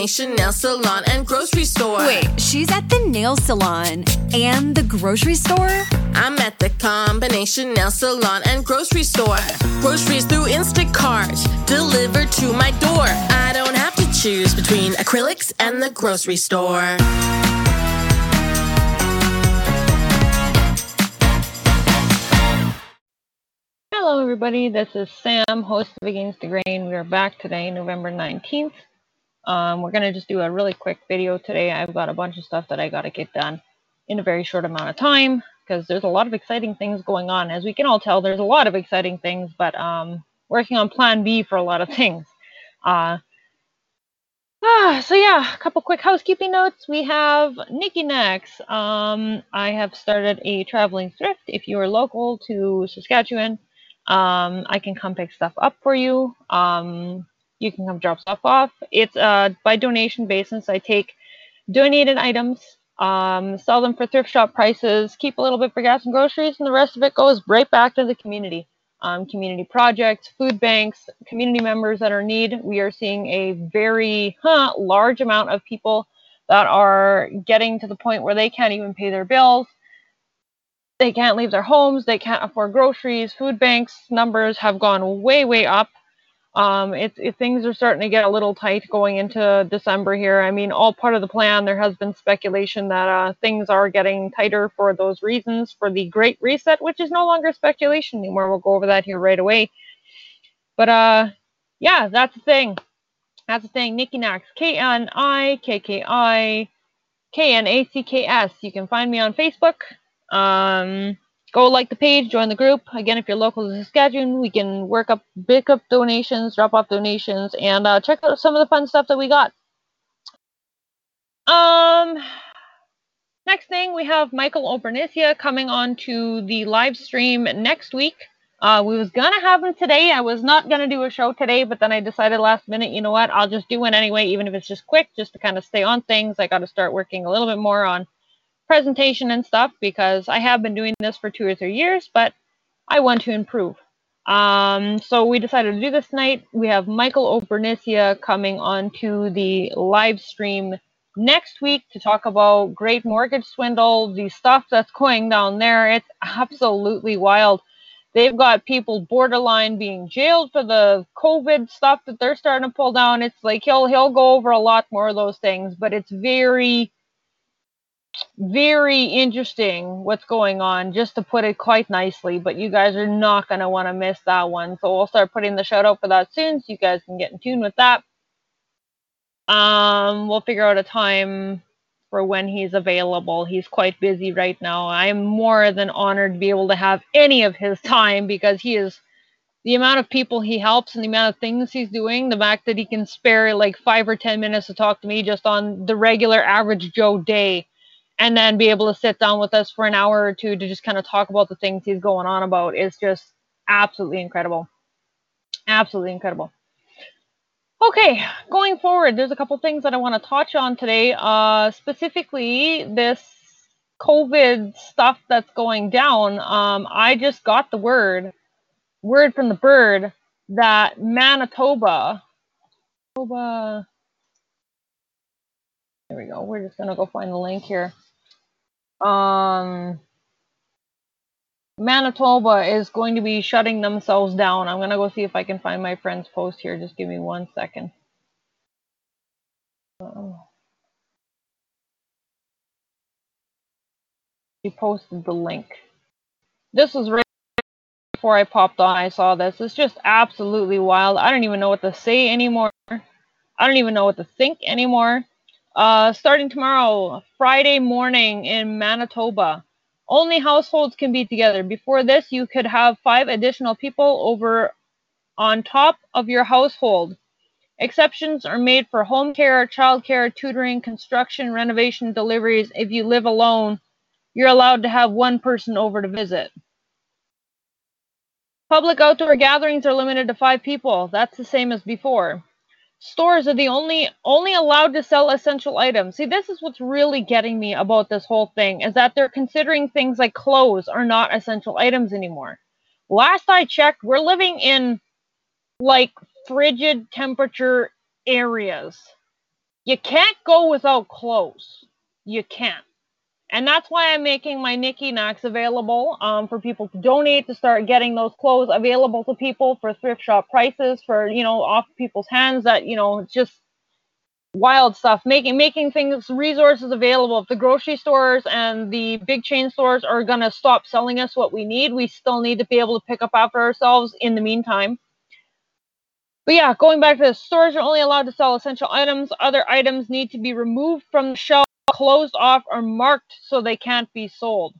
combination nail salon and grocery store. Wait, she's at the nail salon and the grocery store? I'm at the combination nail salon and grocery store. Groceries through Instacart, delivered to my door. I don't have to choose between acrylics and the grocery store. Hello, everybody. This is Sam, host of Against the Grain. We are back today, November 19th. Um, we're going to just do a really quick video today. I've got a bunch of stuff that I got to get done in a very short amount of time because there's a lot of exciting things going on. As we can all tell, there's a lot of exciting things, but um, working on plan B for a lot of things. Uh, ah, so yeah, a couple quick housekeeping notes. We have Knikki Knacks. Um, I have started a traveling thrift. If you are local to Saskatchewan, um, I can come pick stuff up for you. Um, you can come drop stuff off. It's uh, by donation basis. I take donated items, um, sell them for thrift shop prices, keep a little bit for gas and groceries, and the rest of it goes right back to the community. Um, community projects, food banks, community members that are in need. We are seeing a very huh, large amount of people that are getting to the point where they can't even pay their bills they can't leave their homes, they can't afford groceries, food banks numbers have gone way, way up. Um, it's it, things are starting to get a little tight going into December here. I mean, all part of the plan. There has been speculation that uh, things are getting tighter for those reasons for the Great Reset, which is no longer speculation anymore. We'll go over that here right away. But uh, yeah, that's the thing. That's the thing. Knikki Knacks, K N I K K I K N A C K S. You can find me on Facebook. Um, go like the page, join the group. Again, if you're local to Saskatchewan, we can work up, pick up donations, drop off donations, and uh, check out some of the fun stuff that we got. Um, next thing, we have Michael O'Bernicia coming on to the live stream next week. Uh, we was gonna have him today. I was not gonna do a show today, but then I decided last minute, you know what? I'll just do one anyway, even if it's just quick, just to kind of stay on things. I got to start working a little bit more on presentation and stuff because I have been doing this for two or three years, but I want to improve. Um, so we decided to do this tonight. We have Michael O'Bernicia coming on to the live stream next week to talk about great mortgage swindle, the stuff that's going down there. It's absolutely wild. They've got people borderline being jailed for the COVID stuff that they're starting to pull down. It's like he'll he'll go over a lot more of those things, but it's very very interesting what's going on, just to put it quite nicely. But you guys are not going to want to miss that one. So we'll start putting the shout out for that soon so you guys can get in tune with that. Um, we'll figure out a time for when he's available. He's quite busy right now. I'm more than honored to be able to have any of his time because he is the amount of people he helps and the amount of things he's doing, the fact that he can spare like five or ten minutes to talk to me just on the regular average Joe day and then be able to sit down with us for an hour or two to just kind of talk about the things he's going on about is just absolutely incredible. Absolutely incredible. Okay, going forward, there's a couple things that I want to touch on today. Uh, specifically, this COVID stuff that's going down. Um, I just got the word, word from the bird that Manitoba, Manitoba. There we go. We're just gonna go find the link here um, Manitoba is going to be shutting themselves down. I'm going to go see if I can find my friend's post here. Just give me one second. She posted the link. This was right before I popped on. I saw this. It's just absolutely wild. I don't even know what to say anymore. I don't even know what to think anymore. Uh, starting tomorrow, Friday morning in Manitoba. Only households can be together. Before this, you could have five additional people over on top of your household. Exceptions are made for home care, child care, tutoring, construction, renovation, deliveries. If you live alone, you're allowed to have one person over to visit. Public outdoor gatherings are limited to five people. That's the same as before stores are the only only allowed to sell essential items. See, this is what's really getting me about this whole thing is that they're considering things like clothes are not essential items anymore. Last I checked, we're living in like frigid temperature areas. you can't go without clothes. You can't. And that's why I'm making my Knikki Knacks available um, for people to donate to start getting those clothes available to people for thrift shop prices for you know off people's hands that you know just wild stuff. Making making things resources available if the grocery stores and the big chain stores are going to stop selling us what we need. We still need to be able to pick up after ourselves in the meantime. But yeah going back to the stores are only allowed to sell essential items. Other items need to be removed from the shelf closed off or marked so they can't be sold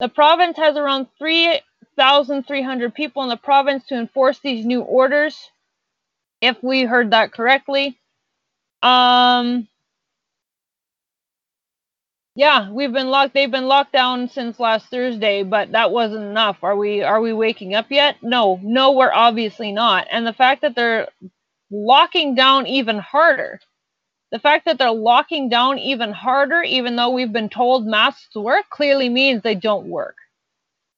the province has around 3300 people in the province to enforce these new orders if we heard that correctly um, yeah, we've been locked. They've been locked down since last Thursday, but that wasn't enough. Are we? Are we waking up yet? No, no, we're obviously not. And the fact that they're locking down even harder, the fact that they're locking down even harder, even though we've been told masks work, clearly means they don't work.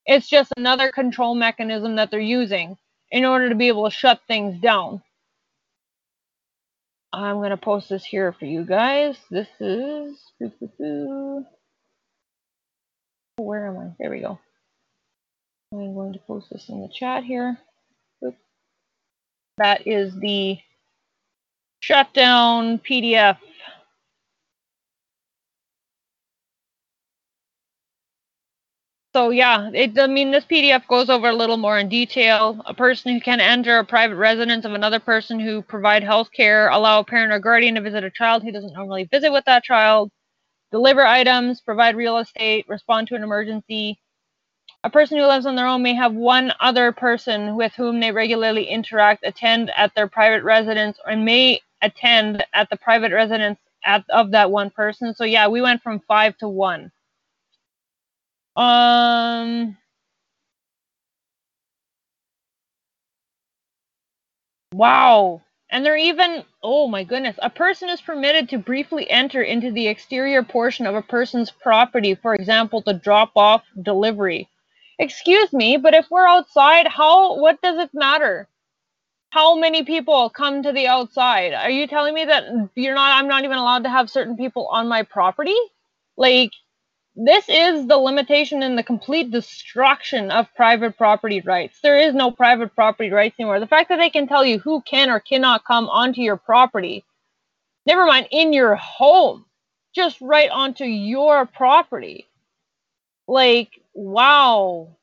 It's just another control mechanism that they're using in order to be able to shut things down. I'm going to post this here for you guys. This is. Where am I? There we go. I'm going to post this in the chat here. That is the shutdown PDF So yeah, it, I mean, this PDF goes over a little more in detail. A person who can enter a private residence of another person who provide health care, allow a parent or guardian to visit a child who doesn't normally visit with that child, deliver items, provide real estate, respond to an emergency. A person who lives on their own may have one other person with whom they regularly interact attend at their private residence or may attend at the private residence at, of that one person. So yeah, we went from five to one. Um. Wow. And they're even, oh my goodness, a person is permitted to briefly enter into the exterior portion of a person's property, for example, to drop off delivery. Excuse me, but if we're outside, how, what does it matter? How many people come to the outside? Are you telling me that you're not, I'm not even allowed to have certain people on my property? Like, this is the limitation and the complete destruction of private property rights. There is no private property rights anymore. The fact that they can tell you who can or cannot come onto your property, never mind in your home, just right onto your property. Like, wow.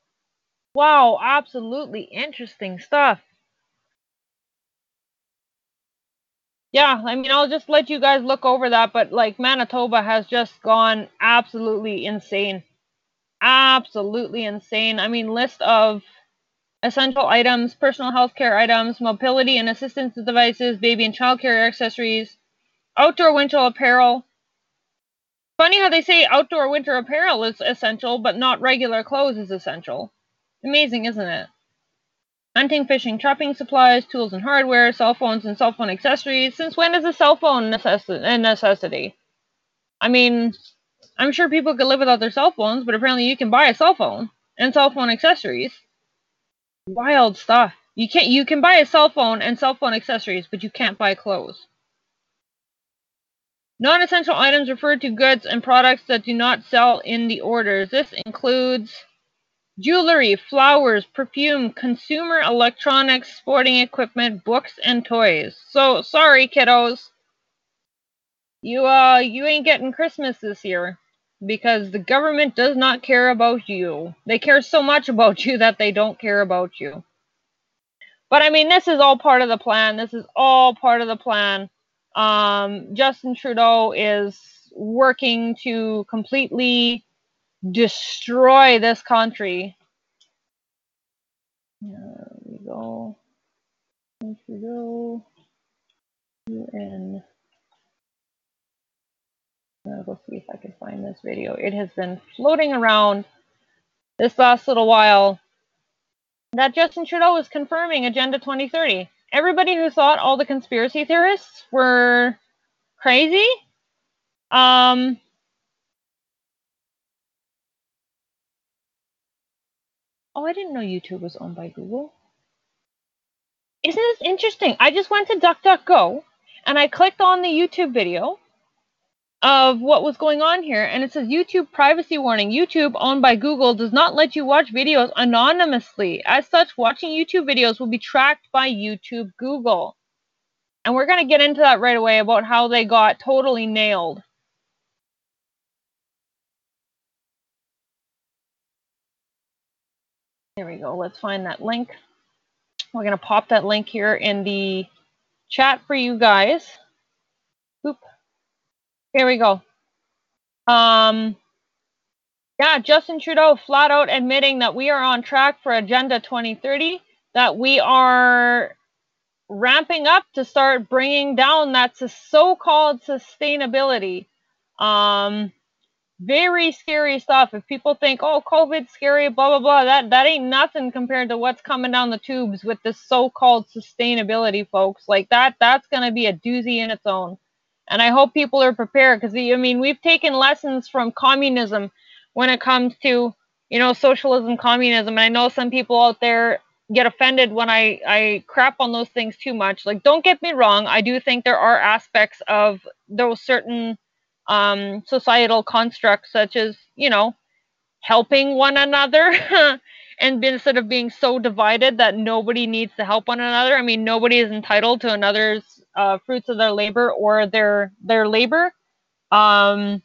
Wow, absolutely interesting stuff. Yeah, I mean, I'll just let you guys look over that, but like Manitoba has just gone absolutely insane. Absolutely insane. I mean, list of essential items, personal health care items, mobility and assistance devices, baby and child care accessories, outdoor winter apparel. Funny how they say outdoor winter apparel is essential, but not regular clothes is essential. Amazing, isn't it? Hunting, fishing, trapping supplies, tools and hardware, cell phones and cell phone accessories. Since when is a cell phone a necessity? I mean, I'm sure people could live without their cell phones, but apparently you can buy a cell phone and cell phone accessories. Wild stuff. You can't you can buy a cell phone and cell phone accessories, but you can't buy clothes. Non-essential items refer to goods and products that do not sell in the orders. This includes Jewelry, flowers, perfume, consumer electronics, sporting equipment, books, and toys. So sorry, kiddos. You uh you ain't getting Christmas this year because the government does not care about you. They care so much about you that they don't care about you. But I mean, this is all part of the plan. This is all part of the plan. Um, Justin Trudeau is working to completely destroy this country. There we go. There we go. UN. I'll go see if I can find this video. It has been floating around this last little while that Justin Trudeau is confirming Agenda 2030. Everybody who thought all the conspiracy theorists were crazy, um, Oh, I didn't know YouTube was owned by Google. Isn't this interesting? I just went to DuckDuckGo And I clicked on the YouTube video of what was going on here, and it says YouTube privacy warning. YouTube, owned by Google, does not let you watch videos anonymously. As such, watching YouTube videos will be tracked by YouTube Google. And we're going to get into that right away about how they got totally nailed. There we go. Let's find that link. We're going to pop that link here in the chat for you guys. Oop. Here we go. Um, yeah, Justin Trudeau flat out admitting that we are on track for Agenda 2030, that we are ramping up to start bringing down that so-called sustainability. Um, very scary stuff. If people think, oh, COVID's scary, blah blah blah, that that ain't nothing compared to what's coming down the tubes with this so-called sustainability, folks. Like that, that's gonna be a doozy in its own. And I hope people are prepared because I mean we've taken lessons from communism when it comes to you know socialism, communism, and I know some people out there get offended when I I crap on those things too much. Like don't get me wrong, I do think there are aspects of those certain um, societal constructs such as you know helping one another and instead of being so divided that nobody needs to help one another. I mean nobody is entitled to another's uh, fruits of their labor or their their labor. Um,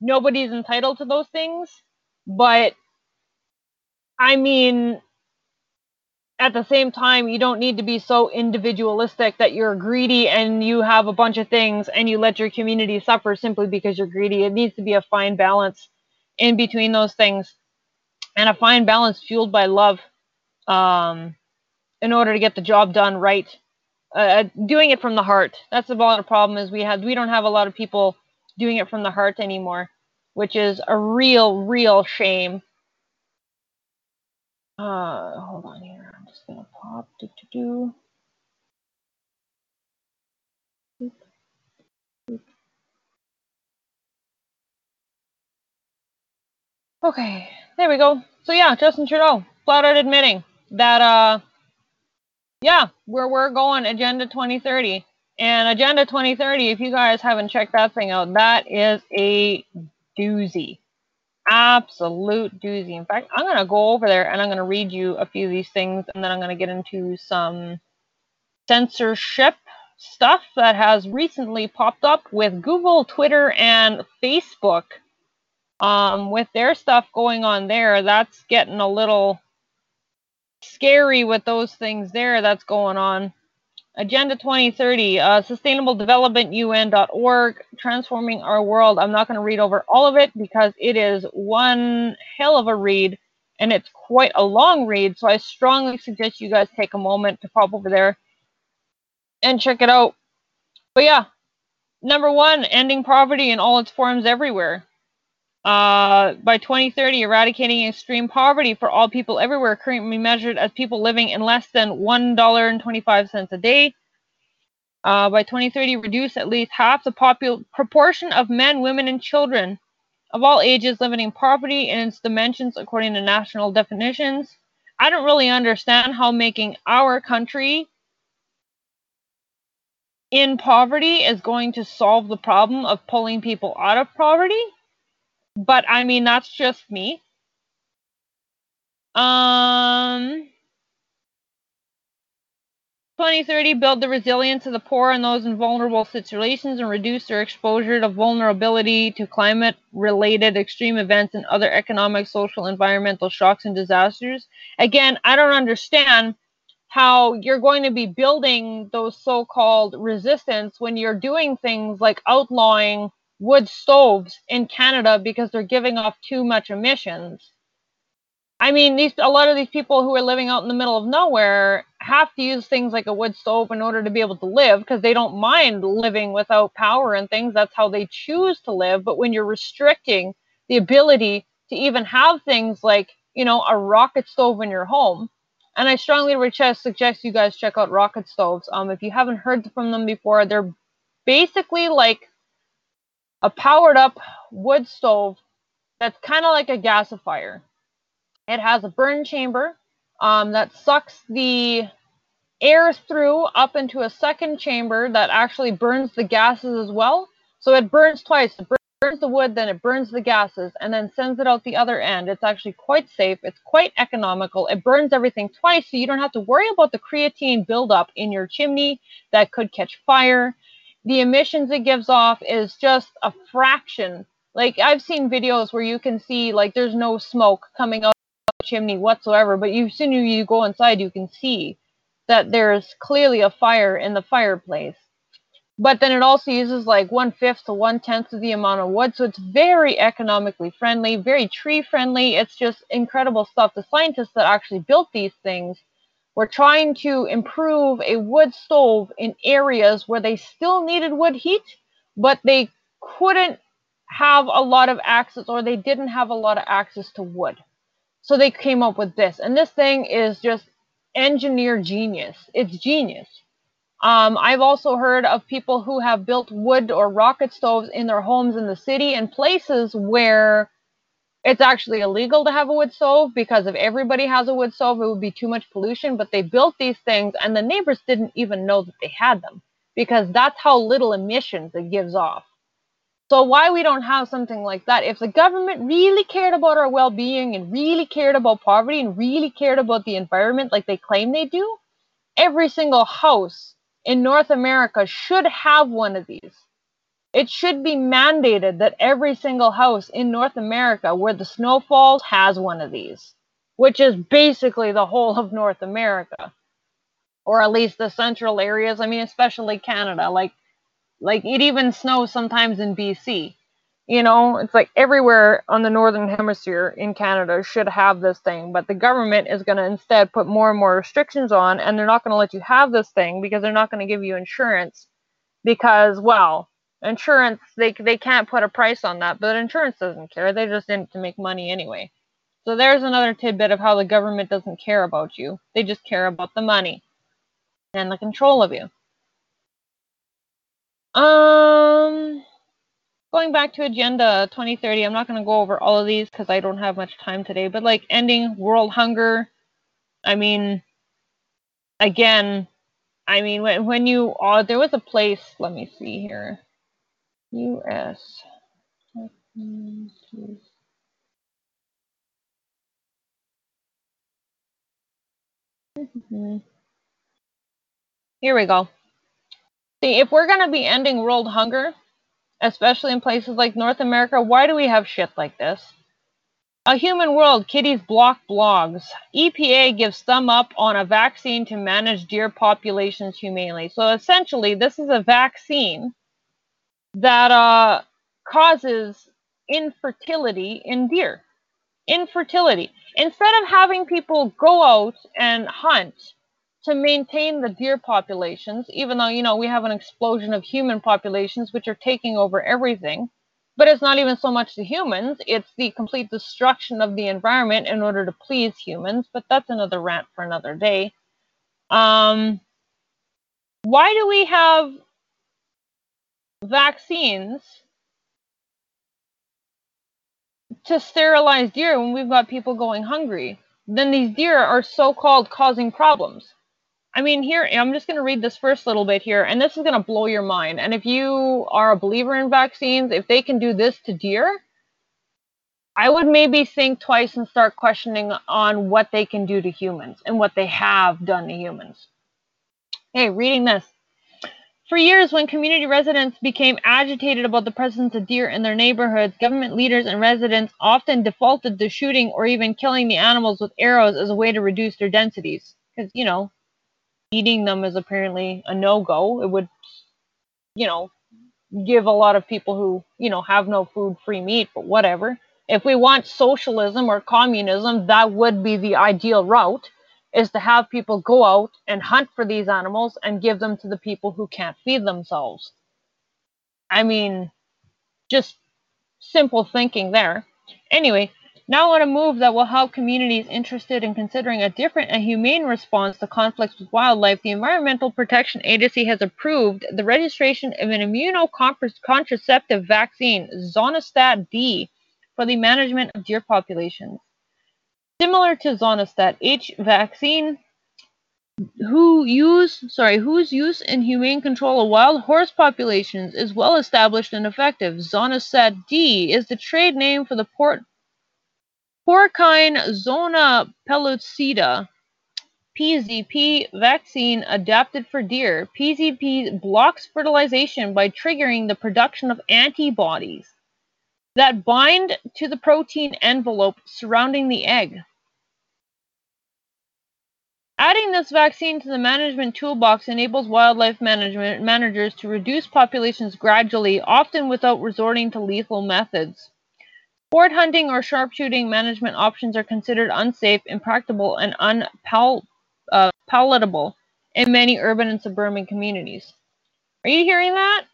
nobody's entitled to those things. But i mean at the same time, you don't need to be so individualistic that you're greedy and you have a bunch of things and you let your community suffer simply because you're greedy. It needs to be a fine balance in between those things and a fine balance fueled by love um, in order to get the job done right. Uh, uh doing it from the heart. That's the problem is we have we don't have a lot of people doing it from the heart anymore, which is a real, real shame. Uh, hold on here. Just. Do do do. Okay, there we go. So yeah, Justin Trudeau flat out admitting that uh, yeah, we're we're going Agenda 2030. And Agenda 2030, if you guys haven't checked that thing out, that is a doozy absolute doozy. In fact, I'm going to go over there and I'm going to read you a few of these things and then I'm going to get into some censorship stuff that has recently popped up with Google, Twitter, and Facebook. Um, with their stuff going on there, that's getting a little scary with those things there that's going on. Agenda 2030, uh, Sustainable Development UN.org, Transforming Our World. I'm not going to read over all of it because it is one hell of a read and it's quite a long read. So I strongly suggest you guys take a moment to pop over there and check it out. But yeah, number one, ending poverty in all its forms everywhere. Uh, by 2030, eradicating extreme poverty for all people everywhere, currently measured as people living in less than $1.25 a day. Uh, by 2030, reduce at least half the popul- proportion of men, women, and children of all ages living in poverty in its dimensions according to national definitions. I don't really understand how making our country in poverty is going to solve the problem of pulling people out of poverty. But I mean, that's just me. Um, 2030 build the resilience of the poor and those in vulnerable situations and reduce their exposure to vulnerability to climate related extreme events and other economic, social, environmental shocks and disasters. Again, I don't understand how you're going to be building those so called resistance when you're doing things like outlawing wood stoves in Canada because they're giving off too much emissions. I mean, these a lot of these people who are living out in the middle of nowhere have to use things like a wood stove in order to be able to live because they don't mind living without power and things. That's how they choose to live. But when you're restricting the ability to even have things like, you know, a rocket stove in your home, and I strongly suggest you guys check out rocket stoves. Um, if you haven't heard from them before, they're basically like a powered up wood stove that's kind of like a gasifier. It has a burn chamber um, that sucks the air through up into a second chamber that actually burns the gases as well. So it burns twice. It burns the wood, then it burns the gases, and then sends it out the other end. It's actually quite safe. It's quite economical. It burns everything twice, so you don't have to worry about the creosote buildup in your chimney that could catch fire. The emissions it gives off is just a fraction. Like I've seen videos where you can see like there's no smoke coming out of the chimney whatsoever, but you, as soon as you go inside, you can see that there's clearly a fire in the fireplace. But then it also uses like one fifth to one tenth of the amount of wood, so it's very economically friendly, very tree friendly. It's just incredible stuff. The scientists that actually built these things were trying to improve a wood stove in areas where they still needed wood heat, but they couldn't have a lot of access or they didn't have a lot of access to wood. So they came up with this. And this thing is just engineer genius. It's genius. Um, I've also heard of people who have built wood or rocket stoves in their homes in the city and places where it's actually illegal to have a wood stove because if everybody has a wood stove, it would be too much pollution. But they built these things and the neighbors didn't even know that they had them because that's how little emissions it gives off. So why we don't have something like that? If the government really cared about our well-being and really cared about poverty and really cared about the environment like they claim they do, every single house in North America should have one of these. It should be mandated that every single house in North America where the snow falls has one of these, which is basically the whole of North America, or at least the central areas. I mean, especially Canada. Like like it even snows sometimes in BC. You know, it's like everywhere on the northern hemisphere in Canada should have this thing, but the government is going to instead put more and more restrictions on, and they're not going to let you have this thing because they're not going to give you insurance because, well, insurance they they can't put a price on that, but insurance doesn't care. They're just in to make money anyway. So there's another tidbit of how the government doesn't care about you. They just care about the money and the control of you. Um, going back to Agenda 2030, I'm not going to go over all of these because I don't have much time today, but like ending world hunger, I mean, again, I mean, when, when you, uh, there was a place, let me see here, U.S. Mm-hmm. Here we go. See, if we're going to be ending world hunger, especially in places like North America, why do we have shit like this? A Human World, Kitties Block blogs. EPA gives thumb up on a vaccine to manage deer populations humanely. So essentially, this is a vaccine that uh, causes infertility in deer. Infertility. Instead of having people go out and hunt to maintain the deer populations, even though, you know, we have an explosion of human populations which are taking over everything. But it's not even so much the humans, it's the complete destruction of the environment in order to please humans. But that's another rant for another day. Um, why do we have vaccines to sterilize deer when we've got people going hungry? Then these deer are so called causing problems. I mean, here, I'm just going to read this first little bit here, and this is going to blow your mind. And if you are a believer in vaccines, if they can do this to deer, I would maybe think twice and start questioning on what they can do to humans and what they have done to humans. Hey, reading this. For years, when community residents became agitated about the presence of deer in their neighborhoods, government leaders and residents often defaulted to shooting or even killing the animals with arrows as a way to reduce their densities. Because, you know, eating them is apparently a no-go. It would, you know, give a lot of people who, you know, have no food free meat, but whatever. If we want socialism or communism, that would be the ideal route is to have people go out and hunt for these animals and give them to the people who can't feed themselves. I mean, just simple thinking there. Anyway, now on a move that will help communities interested in considering a different and humane response to conflicts with wildlife, the Environmental Protection Agency has approved the registration of an immunocontraceptive vaccine, ZonaStat D, for the management of deer populations. Similar to ZonaStat H vaccine, who use sorry whose use in humane control of wild horse populations is well established and effective. ZonaStat D is the trade name for the port porcine zona pellucida PZP vaccine adapted for deer. PZP blocks fertilization by triggering the production of antibodies that bind to the protein envelope surrounding the egg. Adding this vaccine to the management toolbox enables wildlife management managers to reduce populations gradually, often without resorting to lethal methods. Sport hunting or sharpshooting management options are considered unsafe, impractical, and unpalatable uh, in many urban and suburban communities. Are you hearing that?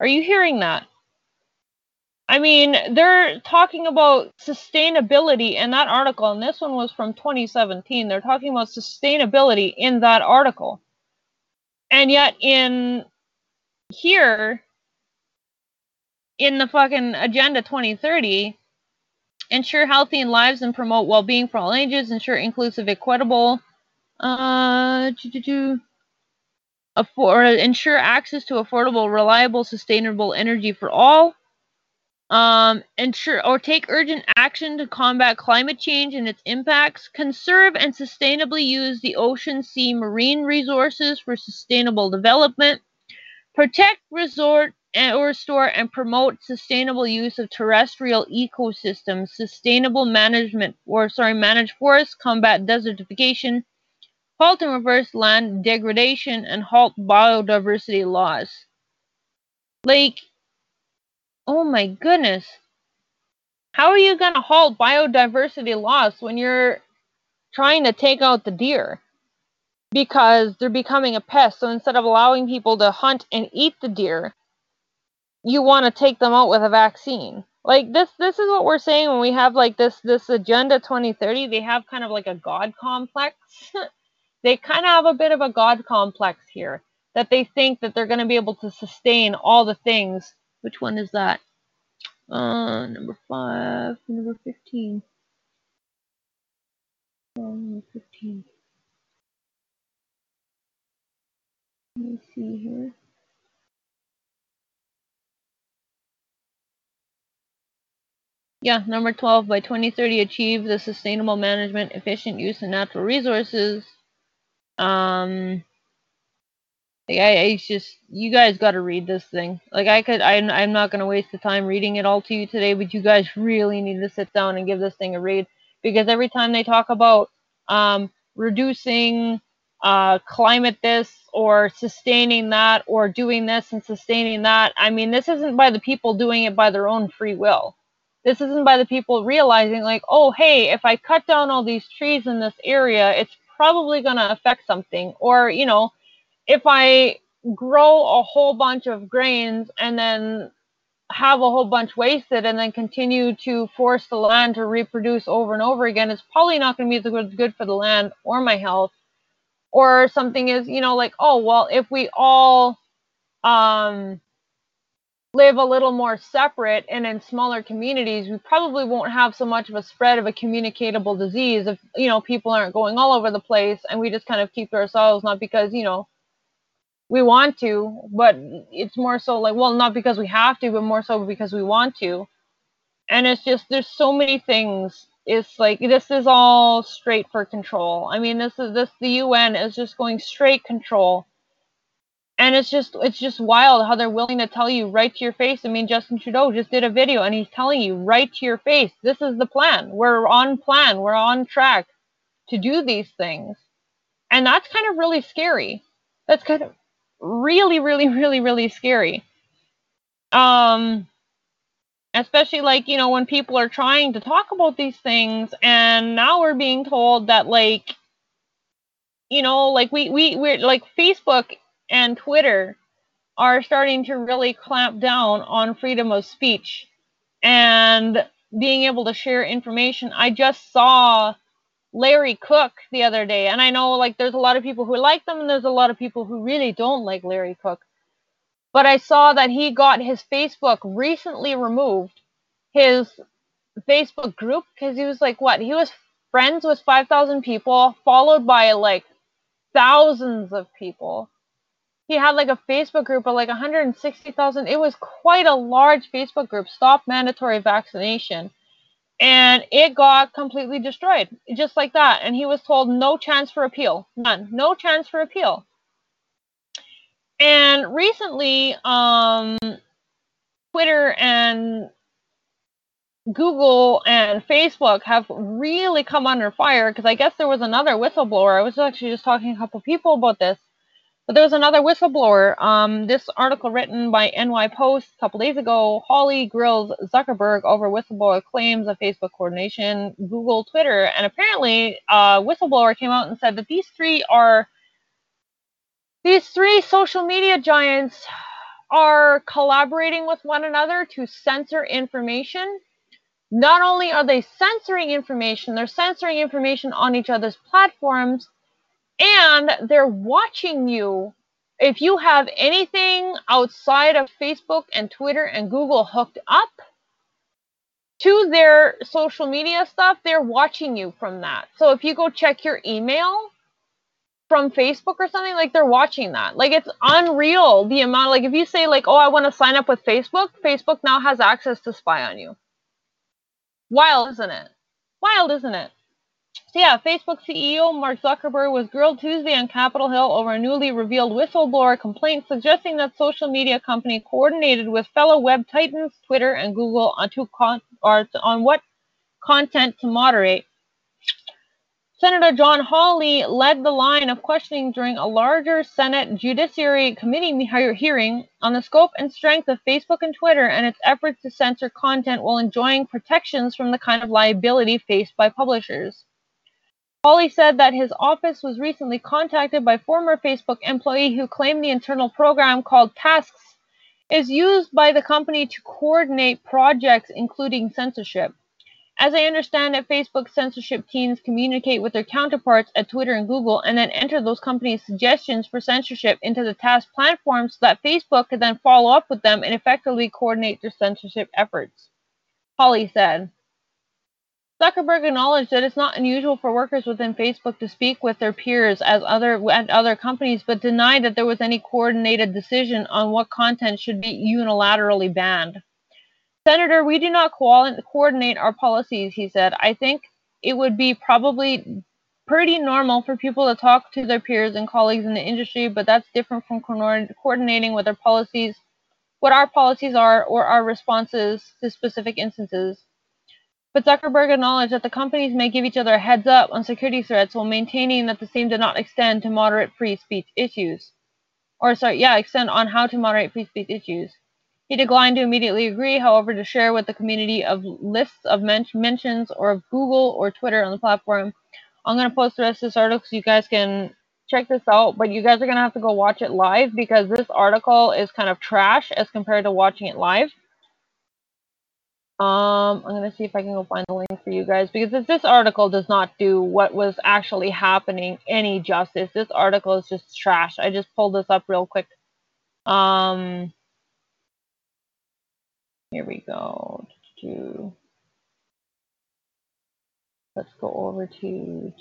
Are you hearing that? I mean, they're talking about sustainability in that article, and this one was from 2017. They're talking about sustainability in that article. And yet, in here, in the fucking Agenda 2030, ensure healthy lives and promote well being for all ages, ensure inclusive, equitable, uh, afford, ensure access to affordable, reliable, sustainable energy for all um, ensure or take urgent action to combat climate change and its impacts, conserve and sustainably use the ocean, sea, marine resources for sustainable development, protect, resort, and, or restore and promote sustainable use of terrestrial ecosystems, sustainable management, or sorry, manage forests, combat desertification, halt and reverse land degradation, and halt biodiversity loss. Like, Oh my goodness. How are you going to halt biodiversity loss when you're trying to take out the deer? Because they're becoming a pest. So instead of allowing people to hunt and eat the deer, you want to take them out with a vaccine. Like this this is what we're saying when we have like this this agenda 2030, they have kind of like a god complex. they kind of have a bit of a god complex here that they think that they're going to be able to sustain all the things which one is that? Uh, number five, number 15. Oh, number 15. Let me see here. Yeah, number 12, by 2030, achieve the sustainable management, efficient use of natural resources. Um, like I, just you guys got to read this thing. Like I could, I'm, I'm not gonna waste the time reading it all to you today, but you guys really need to sit down and give this thing a read because every time they talk about um, reducing uh, climate this or sustaining that or doing this and sustaining that, I mean, this isn't by the people doing it by their own free will. This isn't by the people realizing like, oh, hey, if I cut down all these trees in this area, it's probably gonna affect something, or you know if I grow a whole bunch of grains and then have a whole bunch wasted and then continue to force the land to reproduce over and over again, it's probably not going to be good, good for the land or my health. Or something is, you know, like, oh, well, if we all um, live a little more separate and in smaller communities, we probably won't have so much of a spread of a communicatable disease if, you know, people aren't going all over the place and we just kind of keep to ourselves, not because, you know, we want to, but it's more so like, well, not because we have to, but more so because we want to. And it's just, there's so many things. It's like, this is all straight for control. I mean, this is, this, the UN is just going straight control. And it's just, it's just wild how they're willing to tell you right to your face. I mean, Justin Trudeau just did a video and he's telling you right to your face, this is the plan. We're on plan. We're on track to do these things. And that's kind of really scary. That's kind of, really, really, really, really scary. Um, especially like you know when people are trying to talk about these things, and now we're being told that like, you know, like we we we're like Facebook and Twitter are starting to really clamp down on freedom of speech and being able to share information. I just saw Larry Cook the other day, and I know like there's a lot of people who like them, and there's a lot of people who really don't like Larry Cook. But I saw that he got his Facebook recently removed, his Facebook group, because he was like what? He was friends with 5,000 people, followed by like thousands of people. He had like a Facebook group of like 160,000. It was quite a large Facebook group. Stop mandatory vaccination. And it got completely destroyed, just like that. And he was told no chance for appeal. None. No chance for appeal. And recently, um, Twitter and Google and Facebook have really come under fire because I guess there was another whistleblower. I was actually just talking to a couple people about this, but there was another whistleblower. Um, this article written by NY Post a couple days ago. Hawley grills Zuckerberg over whistleblower claims of Facebook coordination, Google, Twitter, and apparently a whistleblower came out and said that these three are these three social media giants are collaborating with one another to censor information not only are they censoring information, they're censoring information on each other's platforms, and they're watching you. If you have anything outside of Facebook and Twitter and Google hooked up to their social media stuff, they're watching you from that. So if you go check your email from Facebook or something, like they're watching that. Like it's unreal the amount. Like if you say like, "Oh, I want to sign up with Facebook," Facebook now has access to spy on you. Wild, isn't it? Wild, isn't it? So yeah, Facebook CEO Mark Zuckerberg was grilled Tuesday on Capitol Hill over a newly revealed whistleblower complaint suggesting that social media company coordinated with fellow web titans, Twitter and Google on, con- on what content to moderate Senator John Hawley led the line of questioning during a larger Senate Judiciary Committee hearing on the scope and strength of Facebook and Twitter and its efforts to censor content while enjoying protections from the kind of liability faced by publishers. Hawley said that his office was recently contacted by former Facebook employee who claimed the internal program called Tasks is used by the company to coordinate projects including censorship. As I understand it, Facebook censorship teams communicate with their counterparts at Twitter and Google and then enter those companies' suggestions for censorship into the task platforms so that Facebook can then follow up with them and effectively coordinate their censorship efforts. Hawley said. Zuckerberg acknowledged that it's not unusual for workers within Facebook to speak with their peers as other at other companies, but denied that there was any coordinated decision on what content should be unilaterally banned. Senator, we do not co- coordinate our policies, he said. I think it would be probably pretty normal for people to talk to their peers and colleagues in the industry, but that's different from co- coordinating with our policies, what our policies are, or our responses to specific instances. But Zuckerberg acknowledged that the companies may give each other a heads up on security threats while maintaining that the same did not extend to moderate free speech issues. Or, sorry, yeah, extend on how to moderate free speech issues. He declined to immediately agree, however, to share with the community of lists of men- mentions or of Google or Twitter on the platform. I'm going to post the rest of this article so you guys can check this out, but you guys are going to have to go watch it live because this article is kind of trash as compared to watching it live. Um, I'm going to see if I can go find the link for you guys because this article does not do what was actually happening any justice. This article is just trash. I just pulled this up real quick. Um, here we go. Let's go over to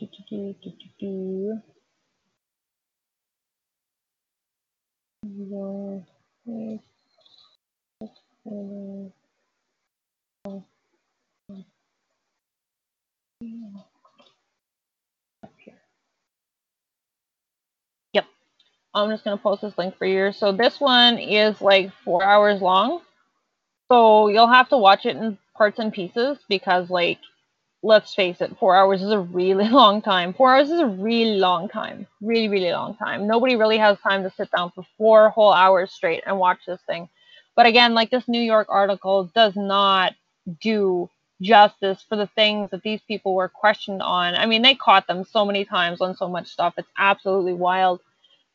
Yep. I'm just going to post this link for you. So this one is like four hours long. So you'll have to watch it in parts and pieces because, like, let's face it, four hours is a really long time. Four hours is a really long time. Really, really long time. Nobody really has time to sit down for four whole hours straight and watch this thing. But again, like this New York article does not do justice for the things that these people were questioned on. I mean, they caught them so many times on so much stuff. It's absolutely wild.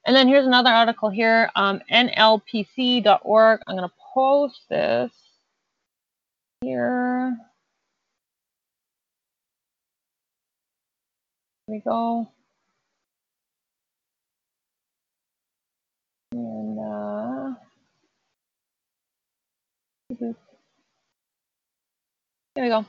And then here's another article here, um, nlpc.org. I'm going to post this here. Here we go. And uh, here we go.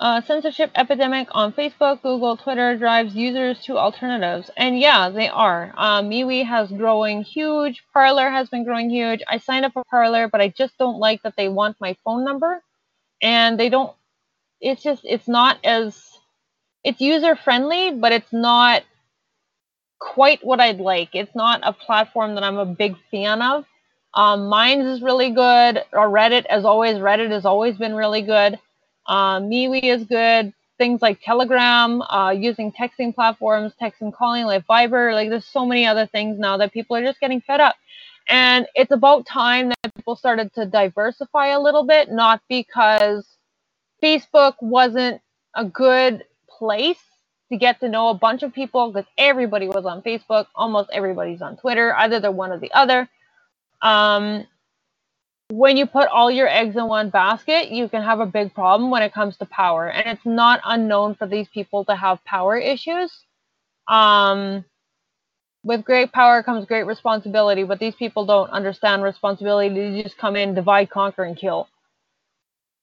uh, censorship epidemic on Facebook, Google, Twitter drives users to alternatives. And yeah, they are. Um, MeWe has growing huge. Parler has been growing huge. I signed up for Parler, but I just don't like that they want my phone number. And they don't, it's just, it's not as, it's user friendly, but it's not quite what I'd like. It's not a platform that I'm a big fan of. Um, Minds is really good. Or Reddit, as always, Reddit has always been really good. Uh, MeWe is good. Things like Telegram, uh, using texting platforms, texting calling like Viber. Like there's so many other things now that people are just getting fed up. And it's about time that people started to diversify a little bit, not because Facebook wasn't a good place to get to know a bunch of people because everybody was on Facebook, almost everybody's on Twitter, either the one or the other. Um, when you put all your eggs in one basket, you can have a big problem when it comes to power. And it's not unknown for these people to have power issues. Um, with great power comes great responsibility, but these people don't understand responsibility. They just come in, divide, conquer, and kill.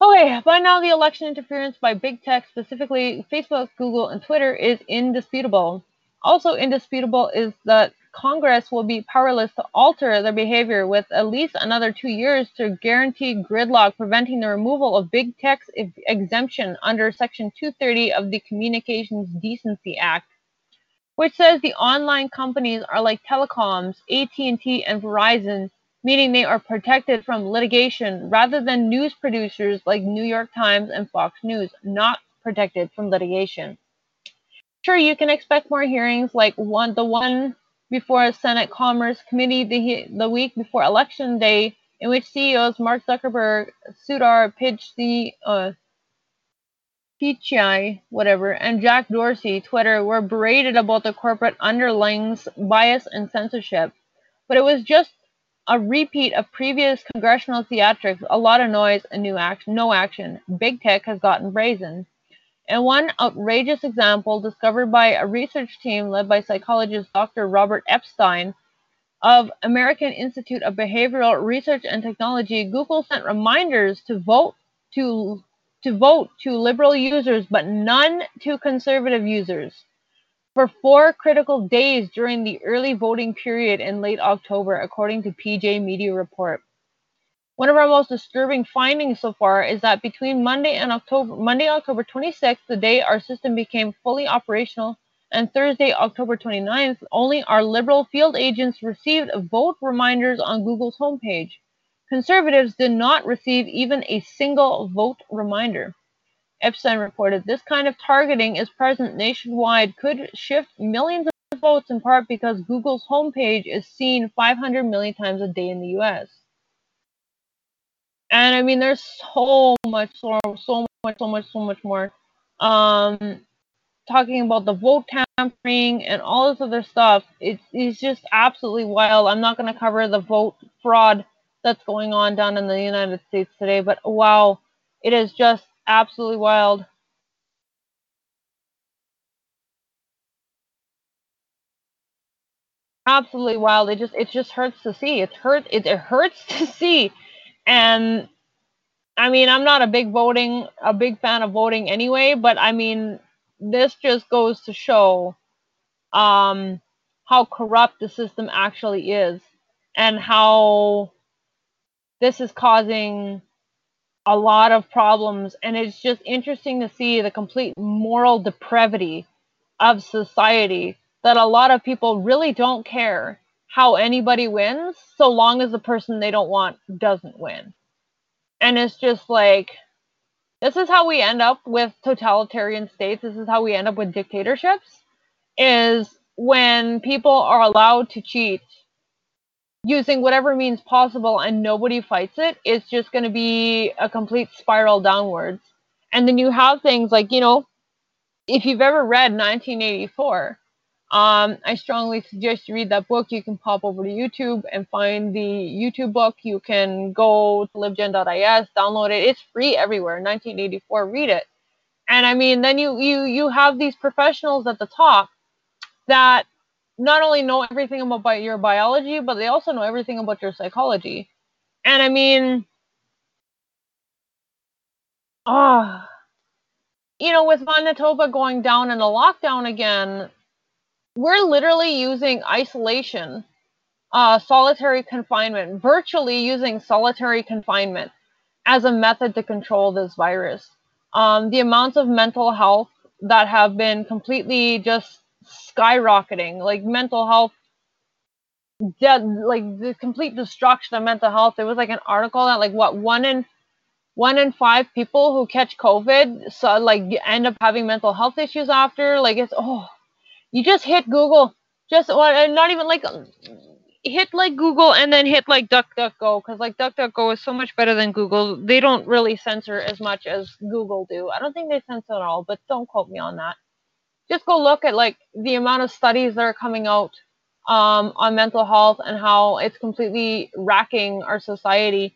Okay, by now the election interference by big tech, specifically Facebook, Google, and Twitter, is indisputable. Also indisputable is that Congress will be powerless to alter their behavior with at least another two years to guarantee gridlock, preventing the removal of big tech's exemption under Section 230 of the Communications Decency Act, which says the online companies are like telecoms, AT&T, and Verizon, meaning they are protected from litigation, rather than news producers like New York Times and Fox News, not protected from litigation. Sure, you can expect more hearings like one the one before a Senate Commerce Committee the, the week before Election Day, in which CEOs Mark Zuckerberg, Sundar Pichai, uh, whatever, and Jack Dorsey, Twitter, were berated about the corporate underlings, bias, and censorship. But it was just a repeat of previous congressional theatrics, a lot of noise and new action, no action. Big tech has gotten brazen. In one outrageous example discovered by a research team led by psychologist Dr. Robert Epstein of American Institute of Behavioral Research and Technology, Google sent reminders to vote to to vote to liberal users but none to conservative users for four critical days during the early voting period in late October, according to PJ Media Report. One of our most disturbing findings so far is that between Monday and October, Monday, October 26th, the day our system became fully operational, and Thursday, October 29th, only our liberal field agents received vote reminders on Google's homepage. Conservatives did not receive even a single vote reminder. Epstein reported this kind of targeting is present nationwide could shift millions of votes in part because Google's homepage is seen 500 million times a day in the US. And I mean, there's so much, so, so much, so much, so much more. Um, talking about the vote tampering and all this other stuff. It's, it's just absolutely wild. I'm not going to cover the vote fraud that's going on down in the United States today, but wow, it is just absolutely wild. Absolutely wild. It just it just hurts to see. It hurt it, it hurts to see and I mean, I'm not a big voting, a big fan of voting anyway, but I mean, this just goes to show um, how corrupt the system actually is and how this is causing a lot of problems. And it's just interesting to see the complete moral depravity of society that a lot of people really don't care how anybody wins so long as the person they don't want doesn't win. And it's just like this is how we end up with totalitarian states. This is how we end up with dictatorships is when people are allowed to cheat using whatever means possible and nobody fights it, it's just going to be a complete spiral downwards. And then you have things like, you know, if you've ever read 1984, um, I strongly suggest you read that book. You can pop over to YouTube and find the YouTube book. You can go to libgen.is, download it. It's free everywhere. 1984, read it. And I mean, then you you you have these professionals at the top that not only know everything about your biology, but they also know everything about your psychology. And I mean, ah. Oh, you know, with Manitoba going down in a lockdown again, we're literally using isolation, uh, solitary confinement, virtually using solitary confinement as a method to control this virus. Um, the amounts of mental health that have been completely just skyrocketing, like mental health dead like the complete destruction of mental health. There was like an article that like what one in one in five people who catch COVID so like end up having mental health issues after. Like it's oh you just hit Google. Just well, not even like hit like Google and then hit like DuckDuckGo because like DuckDuckGo is so much better than Google. They don't really censor as much as Google do. I don't think they censor at all, but don't quote me on that. Just go look at like the amount of studies that are coming out um, on mental health and how it's completely racking our society.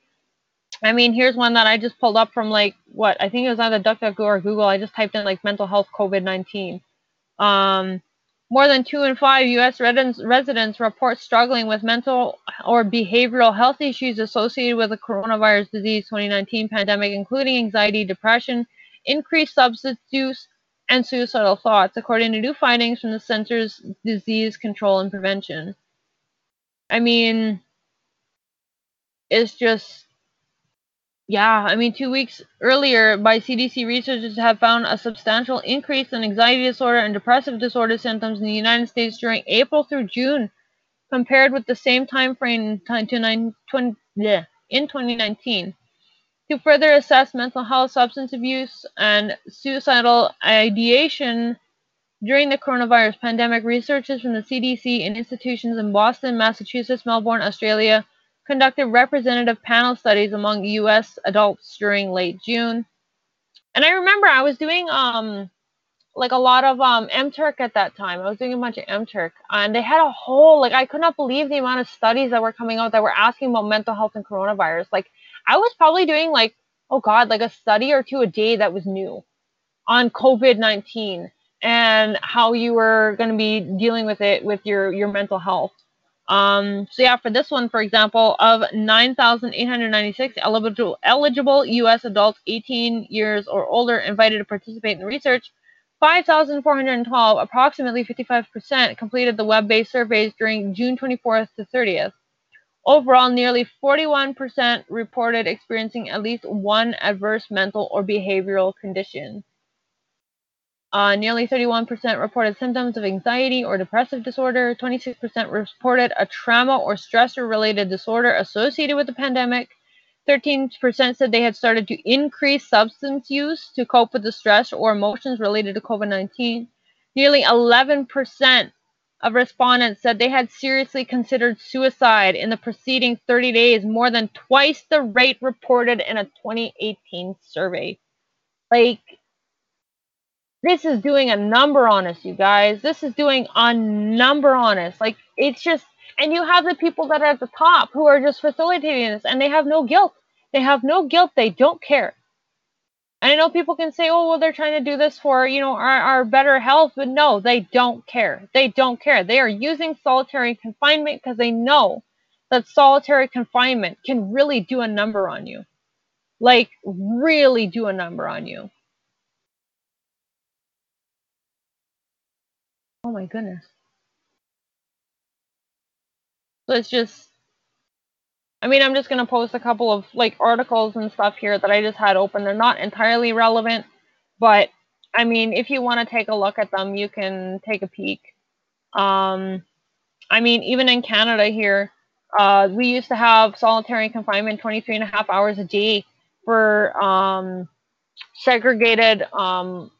I mean, here's one that I just pulled up from like what I think it was either DuckDuckGo or Google. I just typed in like mental health COVID 19. Um, more than two in five U.S. residents report struggling with mental or behavioral health issues associated with the coronavirus disease 2019 pandemic, including anxiety, depression, increased substance use, and suicidal thoughts, according to new findings from the Centers Disease Control and Prevention. I mean, it's just, yeah, I mean, two weeks earlier, by CDC researchers have found a substantial increase in anxiety disorder and depressive disorder symptoms in the United States during April through June, compared with the same time frame in 2019 to further assess mental health, substance abuse, and suicidal ideation during the coronavirus pandemic, researchers from the CDC and institutions in Boston, Massachusetts, Melbourne, Australia conducted representative panel studies among U.S. adults during late June. And I remember I was doing um like a lot of um MTurk at that time. I was doing a bunch of MTurk, and they had a whole like I could not believe the amount of studies that were coming out that were asking about mental health and coronavirus. Like I was probably doing like, oh God, like a study or two a day that was new on COVID 19 and how you were going to be dealing with it with your, your mental health. Um, so yeah, for this one, for example, of 9,896 eligible, eligible U.S. adults 18 years or older invited to participate in the research, 5,412, approximately 55%, completed the web-based surveys during June 24th to 30th. Overall, nearly 41% reported experiencing at least one adverse mental or behavioral condition. Uh, nearly 31% reported symptoms of anxiety or depressive disorder. 26% reported a trauma or stressor related disorder associated with the pandemic. 13% said they had started to increase substance use to cope with the stress or emotions related to COVID 19. Nearly 11% of respondents said they had seriously considered suicide in the preceding 30 days, more than twice the rate reported in a 2018 survey. Like, this is doing a number on us, you guys. This is doing a number on us. Like, it's just, and you have the people that are at the top who are just facilitating this, and they have no guilt. They have no guilt. They don't care. And I know people can say, oh, well, they're trying to do this for, you know, our, our better health, but no, they don't care. They don't care. They are using solitary confinement because they know that solitary confinement can really do a number on you. Like, really do a number on you. Oh my goodness. So it's just I mean, I'm just going to post a couple of like articles and stuff here that I just had open. They're not entirely relevant, but I mean, if you want to take a look at them, you can take a peek. Um, I mean, even in Canada here, uh, we used to have solitary confinement 23 and a half hours a day for um, segregated um,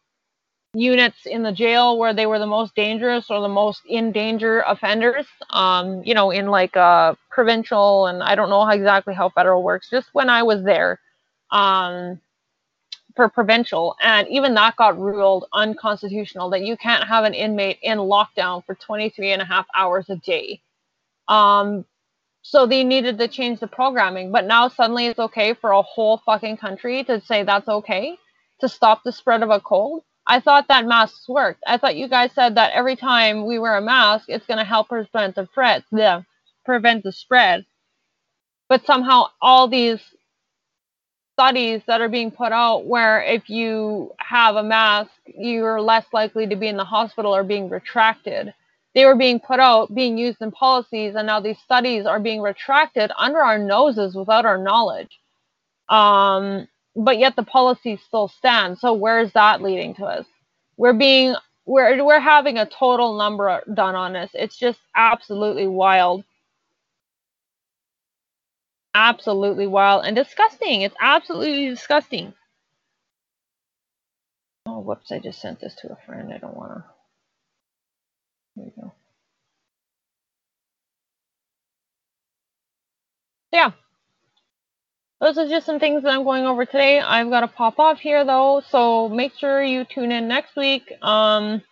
units in the jail where they were the most dangerous or the most in danger offenders um, you know in like uh provincial and i don't know how exactly how federal works just when i was there um for provincial. And even that got ruled unconstitutional that you can't have an inmate in lockdown for 23 and a half hours a day. Um so they needed to change the programming but now suddenly it's okay for a whole fucking country to say that's okay to stop the spread of a cold I thought that masks worked. I thought you guys said that every time we wear a mask, it's going to help prevent the spread. Yeah, prevent the spread. But somehow all these studies that are being put out where if you have a mask, you're less likely to be in the hospital or being retracted. They were being put out, being used in policies, and now these studies are being retracted under our noses without our knowledge. Um, but yet the policies still stand. So where is that leading to us? We're being we're we're having a total number done on us. It's just absolutely wild absolutely wild and disgusting. It's absolutely disgusting. Oh, whoops, I just sent this to a friend. I don't want to. There you go. yeah. Those are just some things that I'm going over today. I've got to pop off here though, so make sure you tune in next week. Um,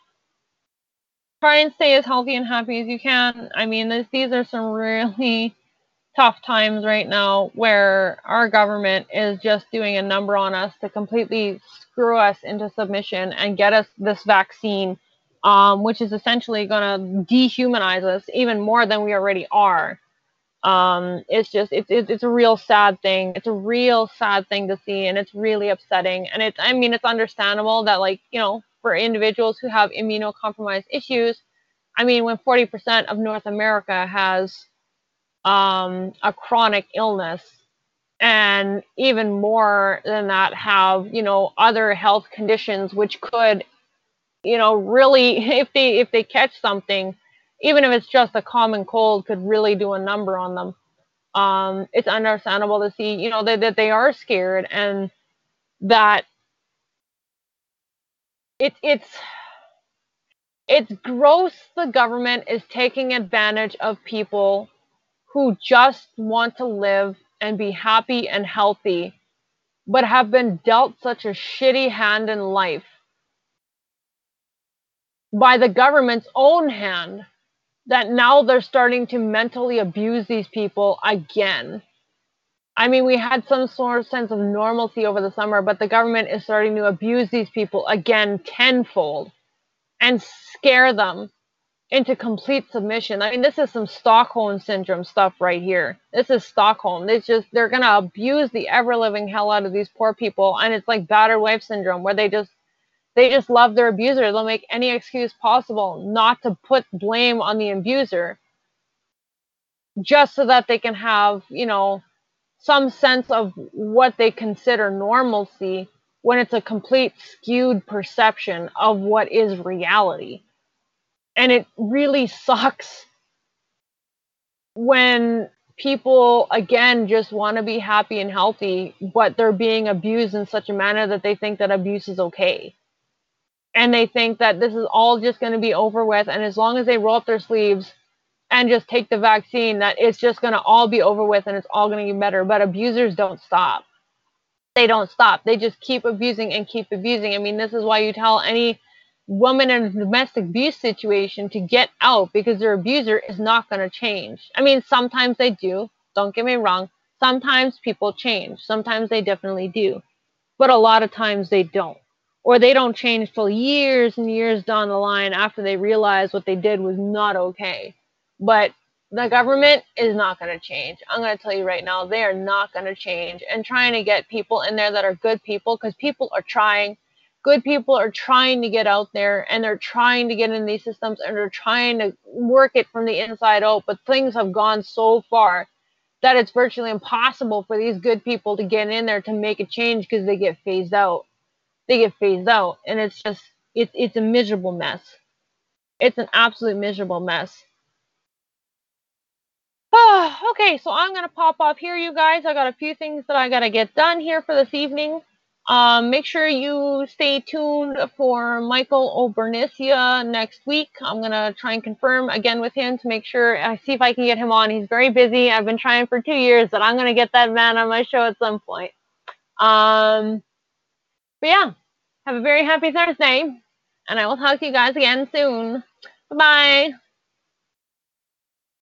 try and stay as healthy and happy as you can. I mean, this, these are some really tough times right now where our government is just doing a number on us to completely screw us into submission and get us this vaccine, um, which is essentially going to dehumanize us even more than we already are. Um, it's just it's, it's it's a real sad thing. It's a real sad thing to see, and it's really upsetting. And it's I mean it's understandable that like you know for individuals who have immunocompromised issues, I mean when 40% of North America has um, a chronic illness and even more than that have you know other health conditions which could you know really if they if they catch something even if it's just a common cold could really do a number on them. Um, it's understandable to see you know that, that they are scared and that it, it's it's gross the government is taking advantage of people who just want to live and be happy and healthy, but have been dealt such a shitty hand in life by the government's own hand that now they're starting to mentally abuse these people again. I mean, we had some sort of sense of normalcy over the summer, but the government is starting to abuse these people again tenfold and scare them into complete submission. I mean, this is some Stockholm syndrome stuff right here. This is Stockholm. It's just they're gonna abuse the ever living hell out of these poor people, and it's like battered wife syndrome, where they just they just love their abuser. They'll make any excuse possible not to put blame on the abuser, just so that they can have you know some sense of what they consider normalcy when it's a complete skewed perception of what is reality and it really sucks when people again just want to be happy and healthy but they're being abused in such a manner that they think that abuse is okay and they think that this is all just going to be over with and as long as they roll up their sleeves and just take the vaccine that it's just going to all be over with and it's all going to get better but abusers don't stop they don't stop they just keep abusing and keep abusing i mean this is why you tell any woman in a domestic abuse situation to get out because their abuser is not going to change. I mean, sometimes they do. Don't get me wrong. Sometimes people change. Sometimes they definitely do. But a lot of times they don't. Or they don't change till years and years down the line after they realize what they did was not okay. But the government is not going to change. I'm going to tell you right now, they are not going to change. And trying to get people in there that are good people, because people are trying good people are trying to get out there and they're trying to get in these systems and they're trying to work it from the inside out but things have gone so far that it's virtually impossible for these good people to get in there to make a change because they get phased out they get phased out and it's just it's it's a miserable mess it's an absolute miserable mess Oh, okay, so I'm to pop off here, you guys. I got a few things that I got to get done here for this evening. Um, make sure you stay tuned for Michael O'Bernicia next week. I'm going to try and confirm again with him to make sure I see if I can get him on. He's very busy. I've been trying for two years, but I'm going to get that man on my show at some point. Um, but yeah, have a very happy Thursday, and I will talk to you guys again soon. Bye bye.